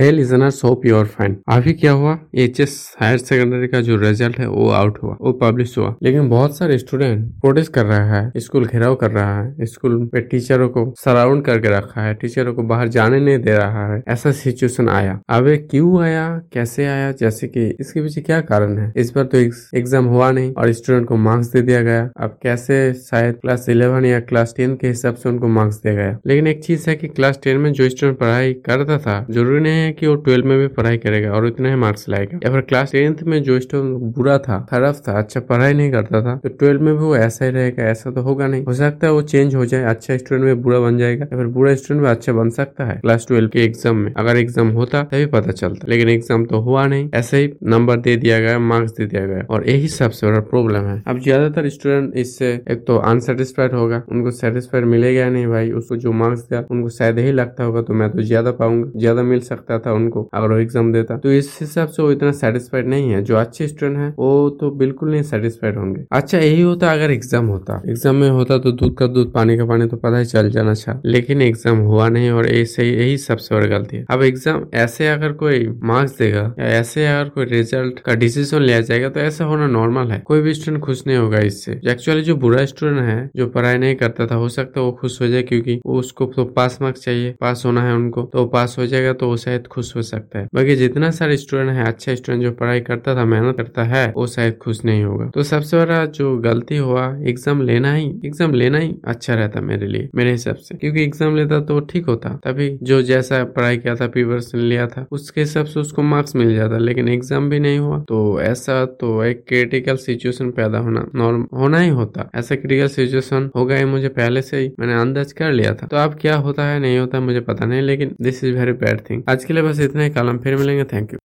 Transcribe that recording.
Hey listeners hope you are fine अभी क्या हुआ? एच एस हायर सेकेंडरी का जो रिज़ल्ट है, वो आउट हुआ, वो पब्लिश हुआ। लेकिन बहुत सारे स्टूडेंट प्रोटेस्ट कर रहा है स्कूल घेराव कर रहा है स्कूल पे टीचरों को सराउंड करके रखा है टीचरों को बाहर जाने नहीं दे रहा है। ऐसा सिचुएशन आया। अब क्यों आया? कैसे आया? जैसे कि इसके पीछे क्या कारण है? इस बार तो एग्ज़ाम हुआ नहीं और स्टूडेंट को मार्क्स दे दिया गया। अब कैसे शायद क्लास इलेवन या क्लास टेन के हिसाब से उनको मार्क्स दिया गया? लेकिन एक चीज़ है की क्लास टेन में जो स्टूडेंट पढ़ाई करता था, ज़रूरी नहीं है कि वो ट्वेल्व में भी पढ़ाई करेगा और इतना ही मार्क्स लाएगा। या फिर क्लास टेंथ में जो स्टूडेंट बुरा था, खराब था अच्छा पढ़ाई नहीं करता था तो ट्वेल्व में भी वो ऐसा ही रहेगा, ऐसा तो होगा नहीं। हो सकता है वो चेंज हो जाए अच्छा स्टूडेंट में बुरा बन जाएगा, या फिर बुरा स्टूडेंट में अच्छा बन सकता है। क्लास ट्वेल्व के एग्ज़ाम में अगर एग्ज़ाम होता, तभी पता चलता। लेकिन एग्ज़ाम तो हुआ नहीं। ऐसे ही नंबर दे दिया गया, मार्क्स दे दिया गया, और यही सबसे बड़ा प्रॉब्लम है। अब ज़्यादातर स्टूडेंट इससे, एक तो अनसेटिस्फाइड होगा, उनको सेटिस्फाइड मिलेगा नहीं भाई, उसको जो मार्क्स दिया, उनको शायद ही लगता होगा तो मैं तो ज़्यादा पाऊँगा, ज़्यादा मिल सकता था उनको, अगर वो एग्ज़ाम देता। तो इस हिसाब से वो इतना सेटिस्फाइड नहीं है। जो अच्छे स्टूडेंट है, वो तो बिल्कुल नहीं सेटिस्फाइड होंगे। अच्छा यही होता अगर एग्ज़ाम होता। एग्ज़ाम में होता तो दूध का दूध, पानी का पानी तो पता ही चल जाना था। लेकिन एग्ज़ाम हुआ नहीं और ऐसे यही सबसे बड़ी गलती है। अब एग्ज़ाम ऐसे अगर कोई मार्क्स देगा या ऐसे अगर कोई रिज़ल्ट का डिसीज़न लिया जाएगा तो ऐसा होना नॉर्मल है। कोई भी स्टूडेंट खुश नहीं होगा इससे। एक्चुअली जो बुरा स्टूडेंट है, जो पढ़ाई नहीं करता था, हो सकता है वो खुश हो जाए क्योंकि उसको तो पास मार्क्स चाहिए। पास होना है उनको तो पास हो जाएगा तो शायद खुश हो सकता है। बाकी जितना सारे स्टूडेंट है अच्छा स्टूडेंट जो पढ़ाई करता था, मेहनत करता है, वो शायद खुश नहीं होगा। तो सबसे बड़ा जो गलती हुआ एग्ज़ाम लेना ही एग्ज़ाम लेना ही अच्छा रहता मेरे लिए, मेरे हिसाब से। क्योंकि एग्ज़ाम लेता तो ठीक होता। तभी जो जैसा पढ़ाई किया था प्रिपरेशन लिया था, उसके हिसाब से उसको मार्क्स मिल जाता। लेकिन एग्ज़ाम भी नहीं हुआ तो ऐसा तो एक क्रिटिकल सिचुएशन पैदा होना नॉर्म होना ही होता। ऐसा क्रिटिकल सिचुएशन ही मुझे पहले से ही, मैंने अंदाज कर लिया था। तो अब क्या होता है, नहीं होता, मुझे पता नहीं, लेकिन this is very bad thing आज के लिए बस इतना ही कल हम फिर मिलेंगे थैंक यू